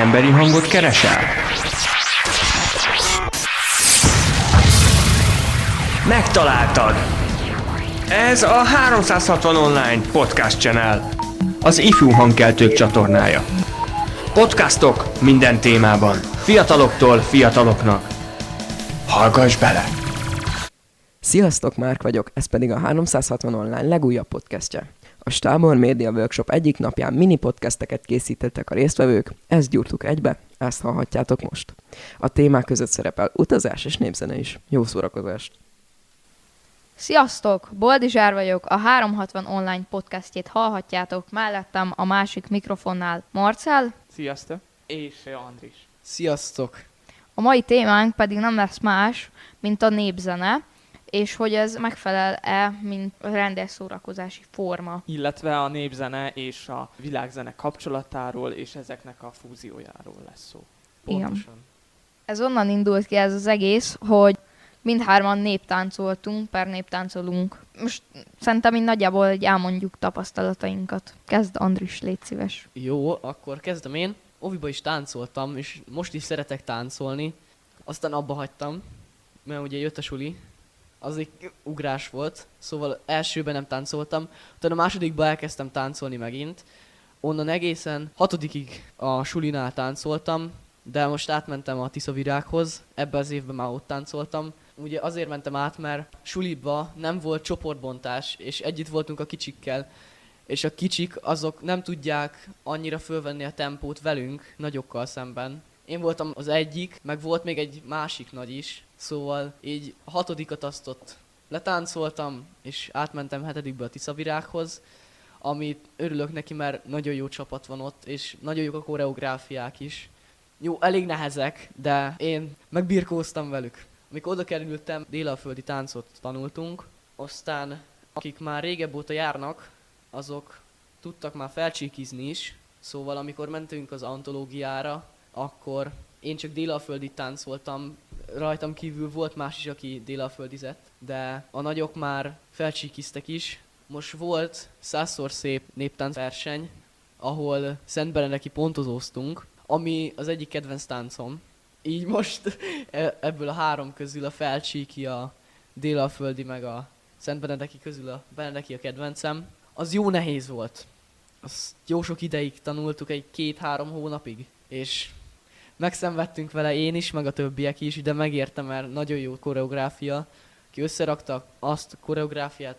Emberi hangot keresel? Megtaláltad! Ez a 360 Online Podcast Channel, az ifjú hangkeltők csatornája. Podcastok minden témában, fiataloktól fiataloknak. Hallgass bele! Sziasztok, Márk vagyok, ez pedig a 360 Online legújabb podcastje. A Stábor Média Workshop egyik napján mini podcasteket készítettek a résztvevők, ezt gyúrtuk egybe, ezt hallhatjátok most. A témák között szerepel utazás és népzene is. Jó szórakozást! Sziasztok! Boldizsár vagyok, a 360 online podcastjét hallhatjátok, mellettem a másik mikrofonnál Marcel. Sziasztok! És Andris. Sziasztok! A mai témánk pedig nem lesz más, mint a népzene, és hogy ez megfelel-e, mint rendes szórakozási forma. Illetve a népzene és a világzene kapcsolatáról és ezeknek a fúziójáról lesz szó. Pontosan. Igen. Ez onnan indult ki ez az egész, hogy mindhárman néptáncoltunk, per néptáncolunk. Most szerintem így nagyjából egy elmondjuk tapasztalatainkat. Kezd Andris, légy szíves. Jó, akkor kezdem én. Oviba is táncoltam, és most is szeretek táncolni. Aztán abba hagytam, mert ugye jött a suli, az egy ugrás volt, szóval elsőben nem táncoltam, utána a másodikban elkezdtem táncolni megint, onnan egészen hatodikig a sulinál táncoltam, de most átmentem a Tisza Virághoz, ebbe az évben már ott táncoltam. Ugye azért mentem át, mert suliba nem volt csoportbontás, és együtt voltunk a kicsikkel, és a kicsik azok nem tudják annyira fölvenni a tempót velünk, nagyokkal szemben. Én voltam az egyik, meg volt még egy másik nagy is, Szóval így hatodikat azt ott letáncoltam, és átmentem hetedikbe a Tiszavirághoz, amit örülök neki, mert nagyon jó csapat van ott, és nagyon jók a koreográfiák is. Jó, elég nehezek, de én megbirkóztam velük. Amikor oda kerültem, délelföldi táncot tanultunk, aztán akik már régebb óta járnak, azok tudtak már felcsíkizni is, szóval amikor mentünk az antológiára, akkor én csak délelföldi táncoltam, rajtam kívül volt más is, aki délelföldizett, de a nagyok már felcsíkiztek is. Most volt százszor szép néptánc verseny, ahol Szent Benedeki pontozóztunk, ami az egyik kedvenc táncom. Így most e, ebből a három közül a felcsíki, a délelföldi meg a Szent Benedeki közül a Benedeki a kedvencem. Az jó nehéz volt. Azt jó sok ideig tanultuk, egy két-három hónapig. És megszenvedtünk vele én is, meg a többiek is, de megértem, mert nagyon jó koreográfia. Ki összerakta azt a koreográfiát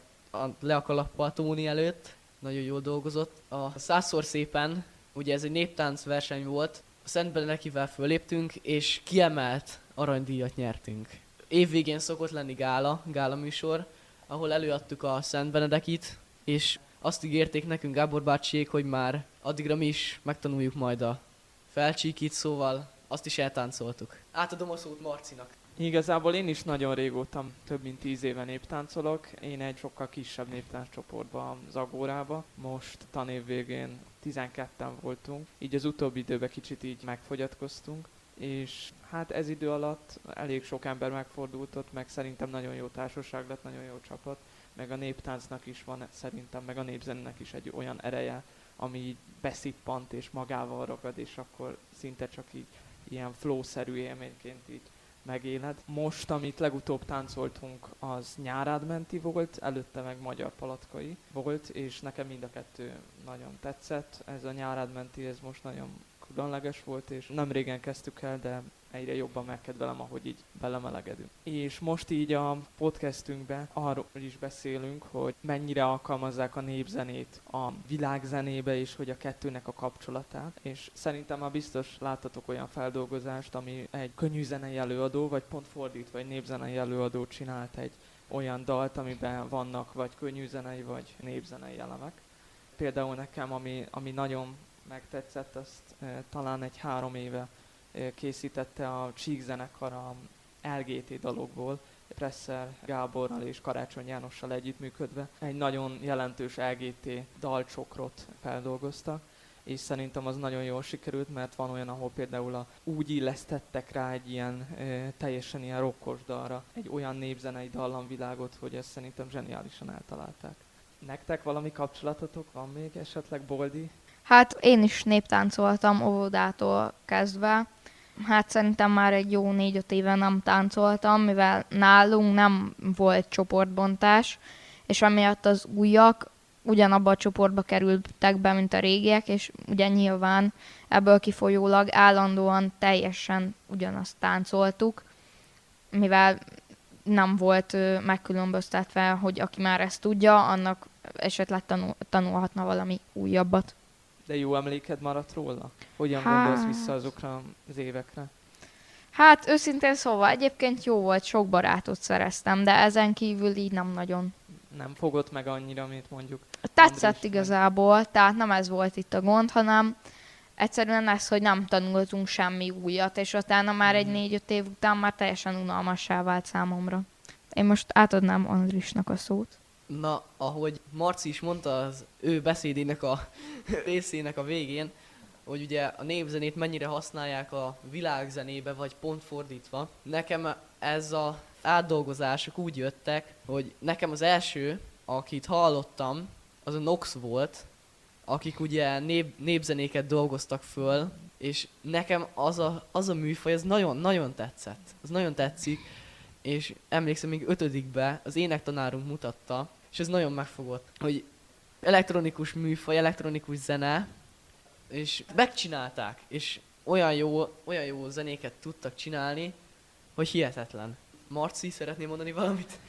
le a kalappal Tóni előtt, nagyon jól dolgozott. A százszor szépen, ugye ez egy néptánc verseny volt, a Szent Benedekivel föléptünk, és kiemelt aranydíjat nyertünk. Évvégén szokott lenni gála, gála műsor, ahol előadtuk a Szent Benedekit, és azt ígérték nekünk Gábor bácsiék, hogy már addigra mi is megtanuljuk majd a felcsíkít, szóval azt is eltáncoltuk. Átadom a szót Marcinak. Igazából én is nagyon régóta, több mint tíz éve néptáncolok. Én egy sokkal kisebb néptánccsoportban, Zagórába. Most tanév végén 12-en voltunk, így az utóbbi időben kicsit így megfogyatkoztunk. És hát ez idő alatt elég sok ember megfordult ott, meg szerintem nagyon jó társaság lett, nagyon jó csapat. Meg a néptáncnak is van szerintem, meg a népzennek is egy olyan ereje, ami így beszippant és magával ragad, és akkor szinte csak így ilyen flow-szerű élményként így megéled. Most, amit legutóbb táncoltunk, az nyárádmenti volt, előtte meg magyar palatkai volt, és nekem mind a kettő nagyon tetszett. Ez a nyárádmenti, ez most nagyon különleges volt, és nem régen kezdtük el, de egyre jobban megkedvelem, ahogy így belemelegedünk. És most így a podcastünkben arról is beszélünk, hogy mennyire alkalmazzák a népzenét a világzenébe, és hogy a kettőnek a kapcsolatát. És szerintem már biztos láttatok olyan feldolgozást, ami egy könnyű zenei előadó, vagy pont fordítva egy népzenei előadó csinált egy olyan dalt, amiben vannak vagy könnyű zenei, vagy népzenei elemek. Például nekem, ami, ami nagyon megtetszett, azt e, talán egy három éve készítette a Csík zenekar a LGT dalokból, Presser Gáborral és Karácsony Jánossal együttműködve egy nagyon jelentős LGT dalcsokrot feldolgoztak, és szerintem az nagyon jól sikerült, mert van olyan, ahol például a, úgy illesztettek rá egy ilyen e, teljesen ilyen rokkos dalra, egy olyan népzenei dallamvilágot, hogy ezt szerintem zseniálisan eltalálták. Nektek valami kapcsolatotok van még esetleg, Boldi? Hát én is néptáncoltam óvodától kezdve. Hát szerintem már egy jó négy-öt éve nem táncoltam, mivel nálunk nem volt csoportbontás, és amiatt az újak ugyanabba a csoportba kerültek be, mint a régiek, és ugye nyilván ebből kifolyólag állandóan teljesen ugyanazt táncoltuk, mivel nem volt megkülönböztetve, hogy aki már ezt tudja, annak esetleg tanul, tanulhatna valami újabbat. De jó emléked maradt róla? Hogyan Hát- gondolsz vissza azokra az évekre? Hát őszintén szóval egyébként jó volt, sok barátot szereztem, de ezen kívül így nem nagyon. Nem fogott meg annyira, mint mondjuk Tetszett Andris, meg- igazából, tehát nem ez volt itt a gond, hanem egyszerűen ez, hogy nem tanultunk semmi újat, és utána már egy Mhm. négy-öt év után már teljesen unalmassá vált számomra. Én most átadnám Andrisnak a szót. Na, ahogy Marci is mondta az ő beszédének a részének a végén, hogy ugye a népzenét mennyire használják a világzenébe, vagy pont fordítva. Nekem ez a átdolgozások úgy jöttek, hogy nekem az első, akit hallottam, az a Nox volt, akik ugye nép, népzenéket dolgoztak föl, és nekem az a, az a műfaj, az nagyon-nagyon tetszett. Az nagyon tetszik, és emlékszem, még ötödikbe az énektanárunk mutatta, és ez nagyon megfogott, hogy elektronikus műfaj, elektronikus zene, és megcsinálták, és olyan jó, olyan jó zenéket tudtak csinálni, hogy hihetetlen. Marci, szeretném mondani valamit?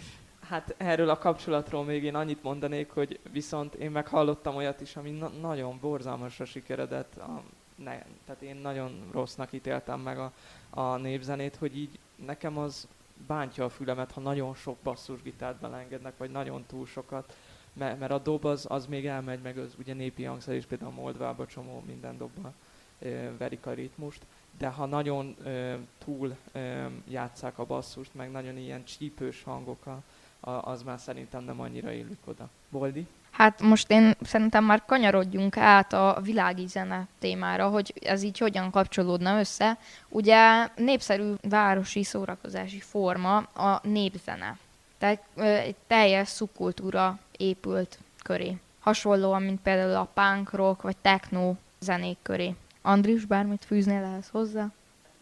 Hát erről a kapcsolatról még én annyit mondanék, hogy viszont én meghallottam olyat is, ami na- nagyon borzalmasra sikeredett. A, ne, tehát én nagyon rossznak ítéltem meg a, a népzenét, hogy így nekem az bántja a fülemet, ha nagyon sok basszusgitárt belengednek, vagy nagyon túl sokat. Mert, mert a dob az, az még elmegy, meg az ugye népi hangszer is, például Moldvába csomó minden dobba ö, verik a ritmust. De ha nagyon ö, túl ö, játszák a basszust, meg nagyon ilyen csípős hangok a, a- az már szerintem nem annyira illik oda. Boldi? Hát most én szerintem már kanyarodjunk át a világi zene témára, hogy ez így hogyan kapcsolódna össze. Ugye népszerű városi szórakozási forma a népzene. Tehát egy teljes szubkultúra épült köré. Hasonlóan, mint például a punk rock vagy techno zenék köré. Andris, bármit fűznél ehhez hozzá?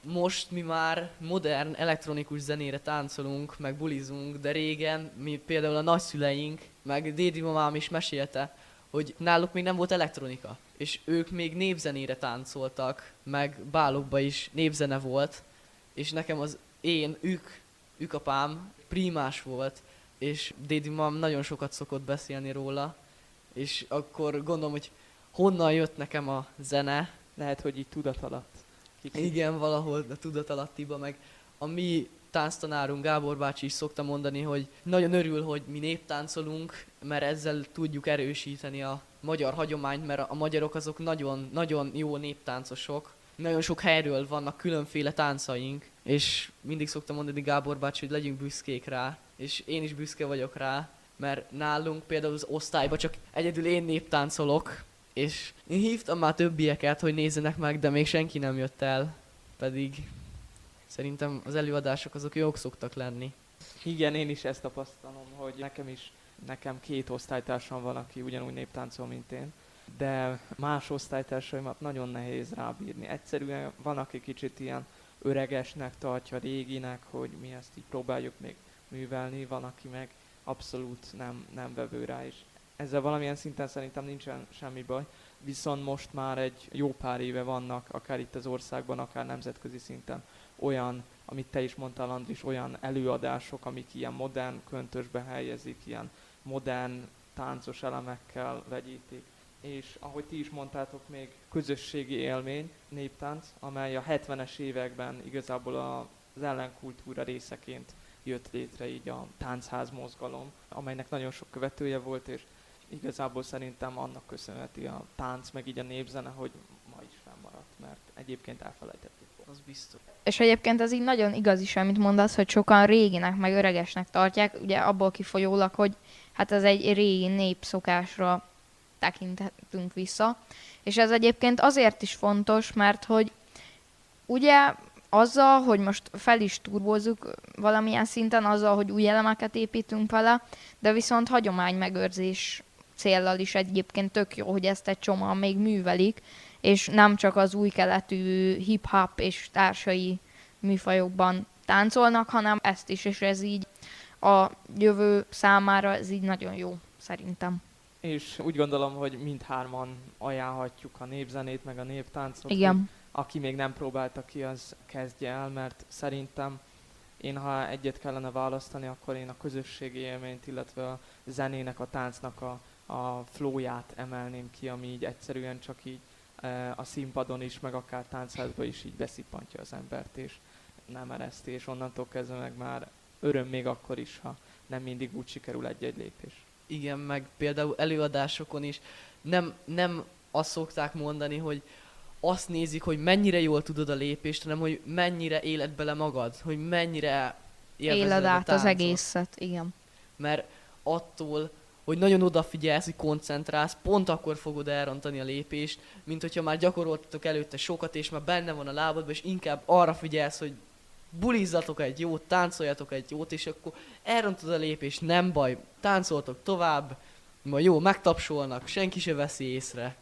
Most mi már modern elektronikus zenére táncolunk, meg bulizunk, de régen mi például a nagyszüleink, meg Dédi mamám is mesélte, hogy náluk még nem volt elektronika, és ők még népzenére táncoltak, meg bálokba is népzene volt, és nekem az én, ők, ők apám primás volt, és Dédi mamám nagyon sokat szokott beszélni róla, és akkor gondolom, hogy honnan jött nekem a zene, Lehet, hogy így tudat alatt. Kicsit. igen, valahol a tudatalattiba, meg a mi tánctanárunk Gábor bácsi is szokta mondani, hogy nagyon örül, hogy mi néptáncolunk, mert ezzel tudjuk erősíteni a magyar hagyományt, mert a magyarok azok nagyon, nagyon jó néptáncosok. Nagyon sok helyről vannak különféle táncaink, és mindig szoktam mondani Gábor bácsi, hogy legyünk büszkék rá, és én is büszke vagyok rá, mert nálunk például az osztályban csak egyedül én néptáncolok, és én hívtam már többieket, hogy nézzenek meg, de még senki nem jött el. Pedig szerintem az előadások azok jók szoktak lenni. Igen, én is ezt tapasztalom, hogy nekem is, nekem két osztálytársam van, aki ugyanúgy néptáncol, mint én, de más osztálytársaimat nagyon nehéz rábírni. Egyszerűen van, aki kicsit ilyen öregesnek tartja, réginek, hogy mi ezt így próbáljuk még művelni, van, aki meg abszolút nem, nem vevő rá, és ezzel valamilyen szinten szerintem nincsen semmi baj, viszont most már egy jó pár éve vannak, akár itt az országban, akár nemzetközi szinten olyan, amit te is mondtál, Andris, olyan előadások, amik ilyen modern köntösbe helyezik, ilyen modern táncos elemekkel vegyítik. És ahogy ti is mondtátok, még közösségi élmény, néptánc, amely a 70-es években igazából az ellenkultúra részeként jött létre így a táncház mozgalom, amelynek nagyon sok követője volt, és igazából szerintem annak köszönheti a tánc, meg így a népzene, hogy ma is fennmaradt, mert egyébként elfelejtettük volna. Az biztos. És egyébként ez így nagyon igaz is, amit mondasz, hogy sokan réginek, meg öregesnek tartják, ugye abból kifolyólag, hogy hát ez egy régi népszokásra tekinthetünk vissza. És ez egyébként azért is fontos, mert hogy ugye azzal, hogy most fel is turbózzuk valamilyen szinten, azzal, hogy új elemeket építünk vele, de viszont hagyománymegőrzés céllal is egyébként tök jó, hogy ezt egy csomóan még művelik, és nem csak az új keletű hip-hop és társai műfajokban táncolnak, hanem ezt is, és ez így a jövő számára ez így nagyon jó, szerintem. És úgy gondolom, hogy mindhárman ajánlhatjuk a népzenét, meg a néptáncot. Igen. Aki még nem próbálta ki, az kezdje el, mert szerintem én, ha egyet kellene választani, akkor én a közösségi élményt, illetve a zenének, a táncnak a, a flóját emelném ki, ami így egyszerűen csak így e, a színpadon is, meg akár táncházban is így beszippantja az embert, és nem ereszti, és onnantól kezdve meg már öröm még akkor is, ha nem mindig úgy sikerül egy-egy lépés. Igen, meg például előadásokon is nem, nem azt szokták mondani, hogy azt nézik, hogy mennyire jól tudod a lépést, hanem hogy mennyire éled bele magad, hogy mennyire élvezed Éled a át az egészet, igen. Mert attól, hogy nagyon odafigyelsz, hogy koncentrálsz, pont akkor fogod elrontani a lépést, mint hogyha már gyakoroltatok előtte sokat, és már benne van a lábadban, és inkább arra figyelsz, hogy bulizzatok egy jót, táncoljatok egy jót, és akkor elrontod a lépést, nem baj, táncoltok tovább, majd jó, megtapsolnak, senki se veszi észre.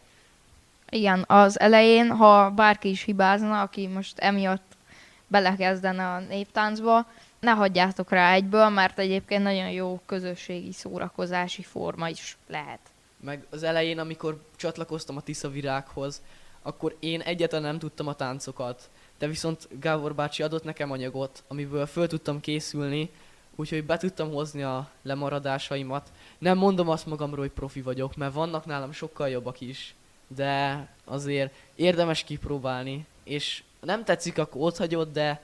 Igen, az elején, ha bárki is hibázna, aki most emiatt belekezdene a néptáncba, ne hagyjátok rá egyből, mert egyébként nagyon jó közösségi szórakozási forma is lehet. Meg az elején, amikor csatlakoztam a Tisza virághoz, akkor én egyetlen nem tudtam a táncokat, de viszont Gábor bácsi adott nekem anyagot, amiből föl tudtam készülni, úgyhogy be tudtam hozni a lemaradásaimat. Nem mondom azt magamról, hogy profi vagyok, mert vannak nálam sokkal jobbak is, de azért érdemes kipróbálni, és nem tetszik, akkor ott hagyod, de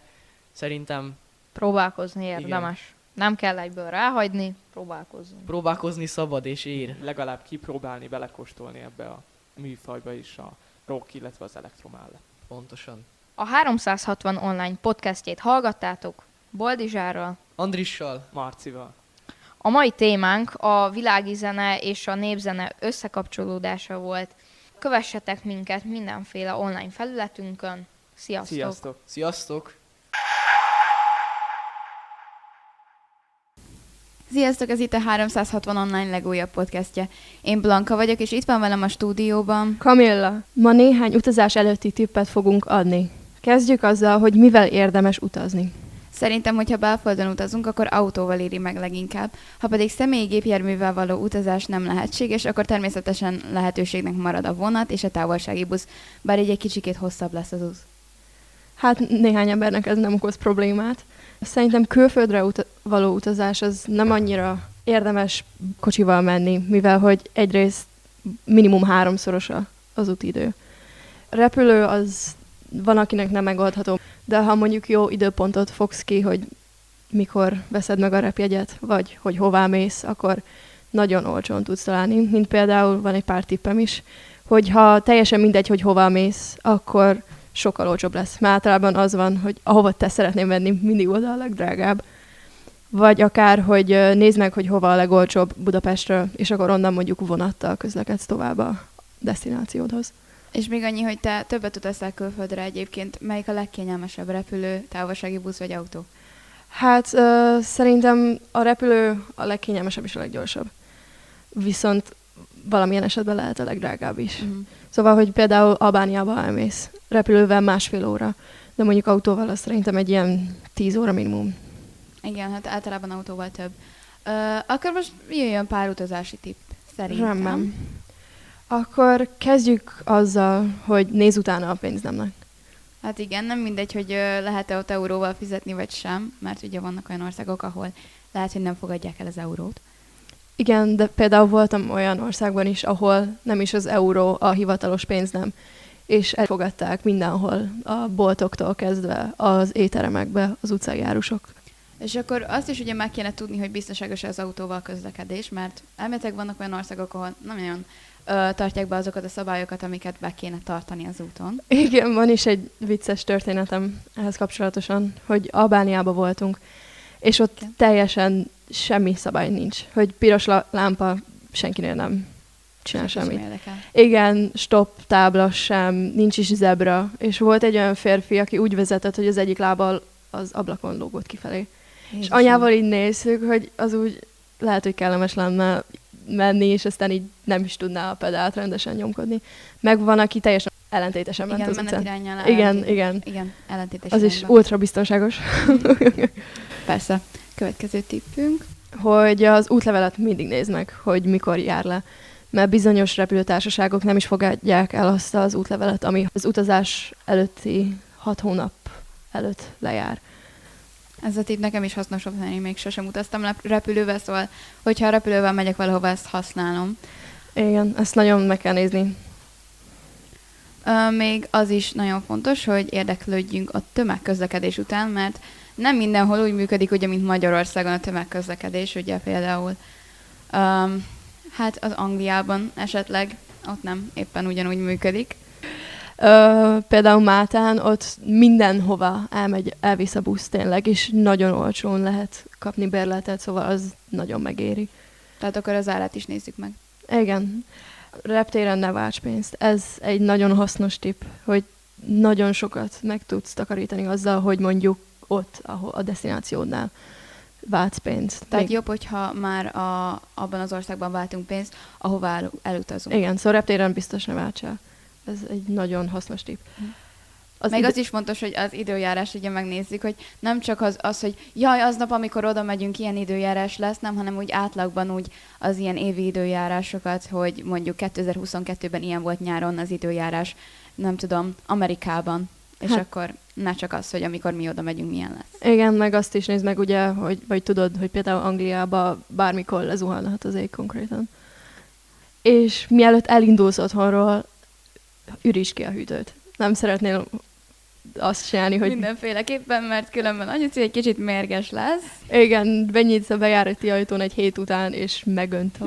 szerintem Próbálkozni érdemes. Nem kell egyből ráhagyni, próbálkozni. próbálkozni szabad és ér. Legalább kipróbálni, belekóstolni ebbe a műfajba is a rock, illetve az elektro mellett. Pontosan. A 360 online podcastjét hallgattátok Boldizsárral. Andrissal, Marcival. A mai témánk a világi zene és a népzene összekapcsolódása volt. Kövessetek minket mindenféle online felületünkön. Sziasztok! Sziasztok! sziasztok! Sziasztok, ez itt a 360 online legújabb podcastje. Én Blanka vagyok, és itt van velem a stúdióban. Kamilla, ma néhány utazás előtti tippet fogunk adni. Kezdjük azzal, hogy mivel érdemes utazni. Szerintem, hogyha belföldön utazunk, akkor autóval éri meg leginkább. Ha pedig személyi gépjárművel való utazás nem lehetséges, akkor természetesen lehetőségnek marad a vonat és a távolsági busz, bár így egy kicsikét hosszabb lesz az út. Hát néhány embernek ez nem okoz problémát. Szerintem külföldre ut- való utazás az nem annyira érdemes kocsival menni, mivel hogy egyrészt minimum háromszoros az útidő. Repülő az van, akinek nem megoldható, de ha mondjuk jó időpontot fogsz ki, hogy mikor veszed meg a repjegyet, vagy hogy hová mész, akkor nagyon olcsón tudsz találni. Mint például van egy pár tippem is, hogy ha teljesen mindegy, hogy hova mész, akkor sokkal olcsóbb lesz. Mert általában az van, hogy ahova te szeretném menni, mindig oda a legdrágább. Vagy akár, hogy nézd meg, hogy hova a legolcsóbb Budapestről, és akkor onnan mondjuk vonattal közlekedsz tovább a destinációdhoz. És még annyi, hogy te többet utaztál külföldre egyébként, melyik a legkényelmesebb repülő, távolsági busz vagy autó? Hát ö, szerintem a repülő a legkényelmesebb és a leggyorsabb. Viszont valamilyen esetben lehet a legdrágább is. Mhm. Szóval, hogy például Albániába elmész repülővel másfél óra, de mondjuk autóval az szerintem egy ilyen 10 óra minimum. Igen, hát általában autóval több. Ö, akkor most jöjjön pár utazási tipp, szerintem. Rendben. Akkor kezdjük azzal, hogy nézz utána a pénznemnek. Hát igen, nem mindegy, hogy lehet-e ott euróval fizetni, vagy sem, mert ugye vannak olyan országok, ahol lehet, hogy nem fogadják el az eurót. Igen, de például voltam olyan országban is, ahol nem is az euró a hivatalos pénznem, és elfogadták mindenhol, a boltoktól kezdve az étteremekbe, az utcai árusok. És akkor azt is ugye meg kéne tudni, hogy biztonságos az autóval közlekedés, mert elméletileg vannak olyan országok, ahol nem nagyon ö, tartják be azokat a szabályokat, amiket be kéne tartani az úton. Igen, van is egy vicces történetem ehhez kapcsolatosan, hogy Albániába voltunk, és ott Igen. teljesen semmi szabály nincs, hogy piros lámpa senkinél nem csinál sem semmit. Igen, stop tábla sem, nincs is zebra, és volt egy olyan férfi, aki úgy vezetett, hogy az egyik lábbal az ablakon lógott kifelé. És anyával így néztük, hogy az úgy lehet, hogy kellemes lenne menni, és aztán így nem is tudná a pedált rendesen nyomkodni. Meg van, aki teljesen ellentétesen ment Igen, az utcán. Igen, ellentétes- igen. Igen, ellentétes Az is irányba. ultra biztonságos. Persze. Következő tippünk. hogy az útlevelet mindig nézd meg, hogy mikor jár le. Mert bizonyos repülőtársaságok nem is fogadják el azt az útlevelet, ami az utazás előtti hat hónap előtt lejár. Ez a tipp nekem is hasznosabb lenni, még sosem utaztam repülővel, szóval, hogyha a repülővel megyek valahova, ezt használom. Igen, ezt nagyon meg kell nézni. Még az is nagyon fontos, hogy érdeklődjünk a tömegközlekedés után, mert nem mindenhol úgy működik, ugye, mint Magyarországon a tömegközlekedés, ugye például um, hát az Angliában esetleg ott nem éppen ugyanúgy működik. Ö, például Máltán ott mindenhova elmegy, elvisz a busz tényleg, és nagyon olcsón lehet kapni bérletet, szóval az nagyon megéri. Tehát akkor az árát is nézzük meg. Igen, reptéren ne válts pénzt. Ez egy nagyon hasznos tipp, hogy nagyon sokat meg tudsz takarítani azzal, hogy mondjuk ott, ahol a destinációdnál váltsz pénzt. Tehát Még- jobb, hogyha már a, abban az országban váltunk pénzt, ahová el, elutazunk. Igen, szóval reptéren biztos ne válts el. Ez egy nagyon hasznos tipp. Az Még az is fontos, hogy az időjárás ugye megnézzük, hogy nem csak az, az, hogy jaj, aznap, amikor oda megyünk, ilyen időjárás lesz, nem, hanem úgy átlagban úgy az ilyen évi időjárásokat, hogy mondjuk 2022-ben ilyen volt nyáron az időjárás, nem tudom, Amerikában, és hát. akkor ne csak az, hogy amikor mi oda megyünk, milyen lesz. Igen, meg azt is nézd meg, ugye, hogy, vagy tudod, hogy például Angliába bármikor lezuhanhat az ég konkrétan. És mielőtt elindulsz otthonról, üríts ki a hűtőt. Nem szeretnél azt csinálni, hogy Mindenféleképpen, mert különben anyuci egy kicsit mérges lesz. igen, benyitsz a bejárati ajtón egy hét után, és megönt a,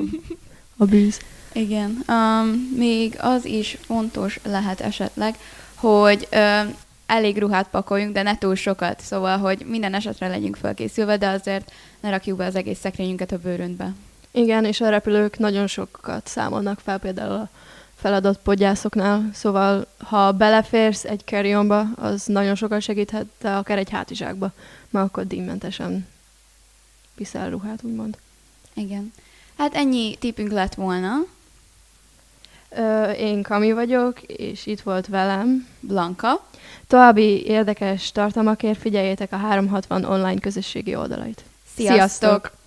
a bűz. Igen. Um, még az is fontos lehet esetleg, hogy um, elég ruhát pakoljunk, de ne túl sokat. Szóval, hogy minden esetre legyünk felkészülve, de azért ne rakjuk be az egész szekrényünket a bőröntbe. Igen, és a repülők nagyon sokat számolnak fel, például a feladott podgyászoknál, szóval ha beleférsz egy carry az nagyon sokat segíthet, de akár egy hátizsákba, mert akkor díjmentesen viszel ruhát, úgymond. Igen. Hát ennyi típünk lett volna. Ö, én Kami vagyok, és itt volt velem. Blanka. További érdekes tartalmakért figyeljétek a 360 online közösségi oldalait. Sziasztok! Sziasztok!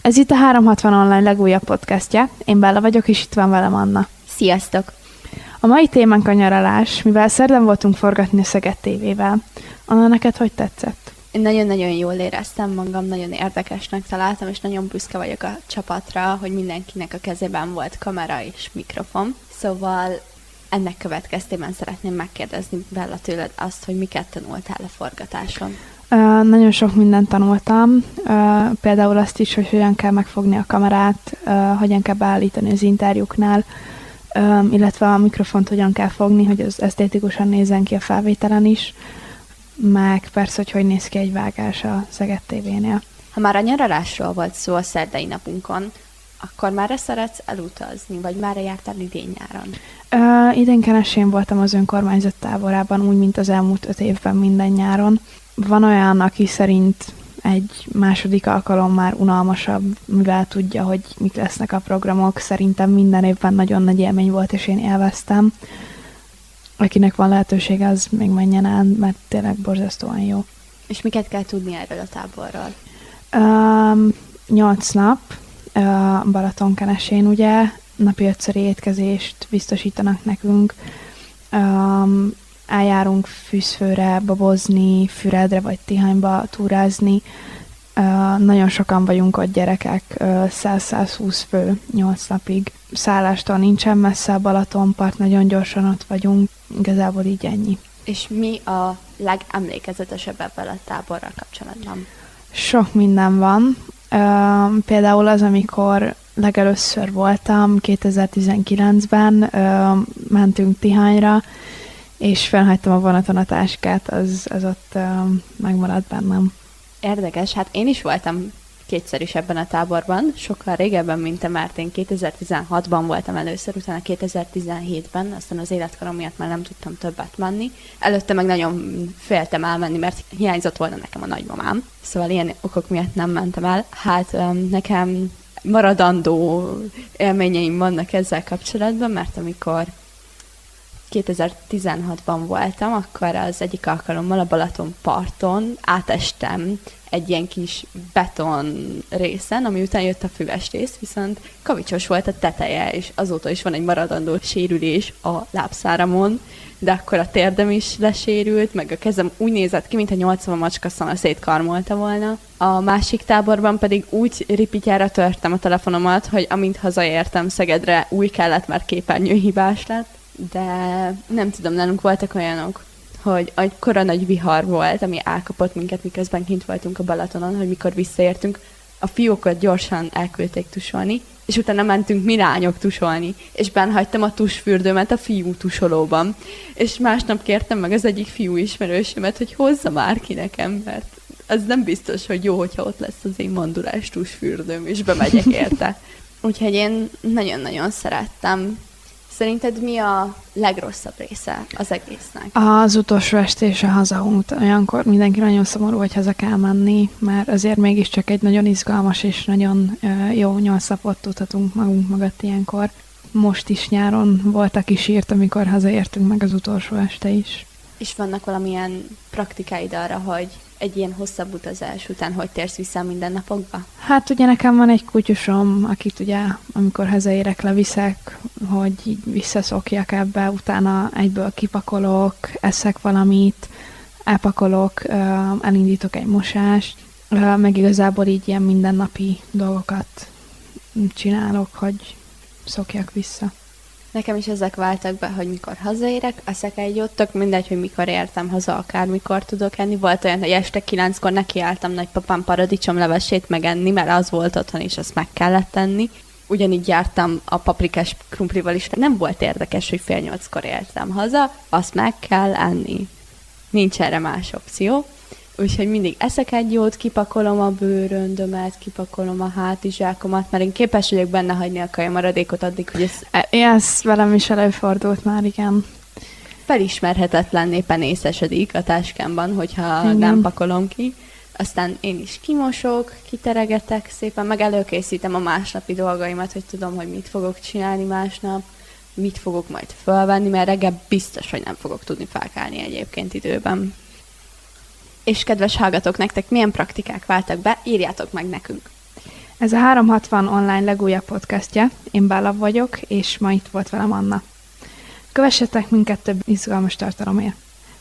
Ez itt a 360 Online legújabb podcastja. Én Bella vagyok, és itt van velem Anna. Sziasztok! A mai témánk a nyaralás, mivel szerdán voltunk forgatni a Szeged TV-vel. Anna, neked hogy tetszett? Én nagyon-nagyon jól éreztem magam, nagyon érdekesnek találtam, és nagyon büszke vagyok a csapatra, hogy mindenkinek a kezében volt kamera és mikrofon. Szóval ennek következtében szeretném megkérdezni Bella tőled azt, hogy miket tanultál a forgatáson. Nagyon sok mindent tanultam, például azt is, hogy hogyan kell megfogni a kamerát, hogyan kell beállítani az interjúknál, illetve a mikrofont hogyan kell fogni, hogy az esztétikusan nézzen ki a felvételen is, meg persze, hogy hogy néz ki egy vágás a Szeged TV-nél. Ha már a nyaralásról volt szó a szerdai napunkon, akkor már szeretsz elutazni, vagy már jártál idén-nyáron? Uh, idén kenesén voltam az önkormányzat táborában, úgy, mint az elmúlt öt évben minden nyáron. Van olyan, aki szerint egy második alkalom már unalmasabb, mivel tudja, hogy mik lesznek a programok. Szerintem minden évben nagyon nagy élmény volt, és én élveztem. Akinek van lehetősége, az még menjen el, mert tényleg borzasztóan jó. És miket kell tudni erről a táborról? Um, nyolc nap, Balatonkenesén ugye, napi ötszöri étkezést biztosítanak nekünk. Um, eljárunk fűzfőre, babozni, Füredre vagy Tihanyba túrázni. Uh, nagyon sokan vagyunk ott gyerekek, uh, 100-120 fő 8 napig. Szállástól nincsen messze a Balatonpart, nagyon gyorsan ott vagyunk, igazából így ennyi. És mi a legemlékezetesebb ebben a táborral kapcsolatban? Sok minden van. Például az, amikor legelőször voltam, 2019-ben uh, mentünk Tihanyra, és felhagytam a vonaton a táskát, az, az ott uh, megmaradt bennem. Érdekes, hát én is voltam kétszer is ebben a táborban, sokkal régebben, mint te, mert én 2016-ban voltam először, utána 2017-ben, aztán az életkorom miatt már nem tudtam többet menni. Előtte meg nagyon féltem elmenni, mert hiányzott volna nekem a nagymamám, szóval ilyen okok miatt nem mentem el. Hát nekem maradandó élményeim vannak ezzel kapcsolatban, mert amikor 2016-ban voltam, akkor az egyik alkalommal a Balaton parton átestem egy ilyen kis beton részen, ami után jött a füves rész, viszont kavicsos volt a teteje, és azóta is van egy maradandó sérülés a lábszáramon, de akkor a térdem is lesérült, meg a kezem úgy nézett ki, mintha 80 macska szana szétkarmolta volna. A másik táborban pedig úgy ripityára törtem a telefonomat, hogy amint hazaértem Szegedre, új kellett, mert képernyőhibás lett, de nem tudom, nálunk voltak olyanok, hogy akkora nagy vihar volt, ami elkapott minket, miközben kint voltunk a Balatonon, hogy mikor visszaértünk, a fiókat gyorsan elküldték tusolni, és utána mentünk mi lányok tusolni, és benn hagytam a tusfürdőmet a fiú tusolóban. És másnap kértem meg az egyik fiú ismerősömet, hogy hozza már ki nekem, mert az nem biztos, hogy jó, hogyha ott lesz az én mandulás tusfürdőm, és bemegyek érte. Úgyhogy én nagyon-nagyon szerettem Szerinted mi a legrosszabb része az egésznek? Az utolsó estés a hazaút. Olyankor mindenki nagyon szomorú, hogy haza kell menni, mert azért mégiscsak egy nagyon izgalmas és nagyon jó nyolc napot tudhatunk magunk mögött ilyenkor. Most is nyáron volt, aki sírt, amikor hazaértünk meg az utolsó este is. És vannak valamilyen praktikáid arra, hogy egy ilyen hosszabb utazás után hogy térsz vissza minden napokba? Hát ugye nekem van egy kutyusom, akit ugye amikor hazaérek leviszek, hogy így visszaszokjak ebbe, utána egyből kipakolok, eszek valamit, elpakolok, elindítok egy mosást, meg igazából így ilyen mindennapi dolgokat csinálok, hogy szokjak vissza. Nekem is ezek váltak be, hogy mikor hazaérek, eszek egy ott, tök mindegy, hogy mikor értem haza, akármikor tudok enni. Volt olyan, hogy este kilenckor nekiálltam nagypapám paradicsomlevesét megenni, mert az volt otthon, és azt meg kellett tenni. Ugyanígy jártam a paprikás krumplival is. Nem volt érdekes, hogy fél nyolckor értem haza, azt meg kell enni. Nincs erre más opció. Úgyhogy mindig eszek egy jót, kipakolom a bőröndömet, kipakolom a hátizsákomat, mert én képes vagyok benne hagyni a kajamaradékot addig, hogy ez... Ez velem is előfordult már, igen. Felismerhetetlenné penészesedik a táskámban, hogyha igen. nem pakolom ki. Aztán én is kimosok, kiteregetek szépen, meg előkészítem a másnapi dolgaimat, hogy tudom, hogy mit fogok csinálni másnap, mit fogok majd fölvenni, mert reggel biztos, hogy nem fogok tudni felkelni egyébként időben. És kedves hallgatók, nektek milyen praktikák váltak be, írjátok meg nekünk. Ez a 360 online legújabb podcastja. Én Bella vagyok, és ma itt volt velem Anna. Kövessetek minket több izgalmas tartalomért.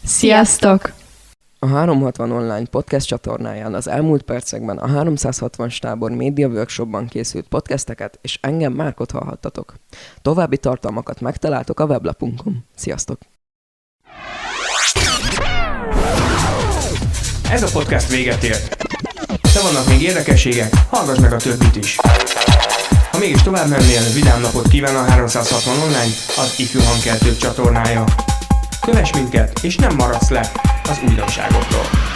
Sziasztok! A 360 online podcast csatornáján az elmúlt percekben a 360 stábor média workshopban készült podcasteket és engem Márkot hallhattatok. További tartalmakat megtaláltok a weblapunkon. Sziasztok! Ez a podcast véget ért. De vannak még érdekességek, hallgass meg a többit is. Ha mégis tovább mennél, vidám napot kíván a 360 online, az ifjú hangkeltők csatornája. Kövess minket, és nem maradsz le az újdonságokról.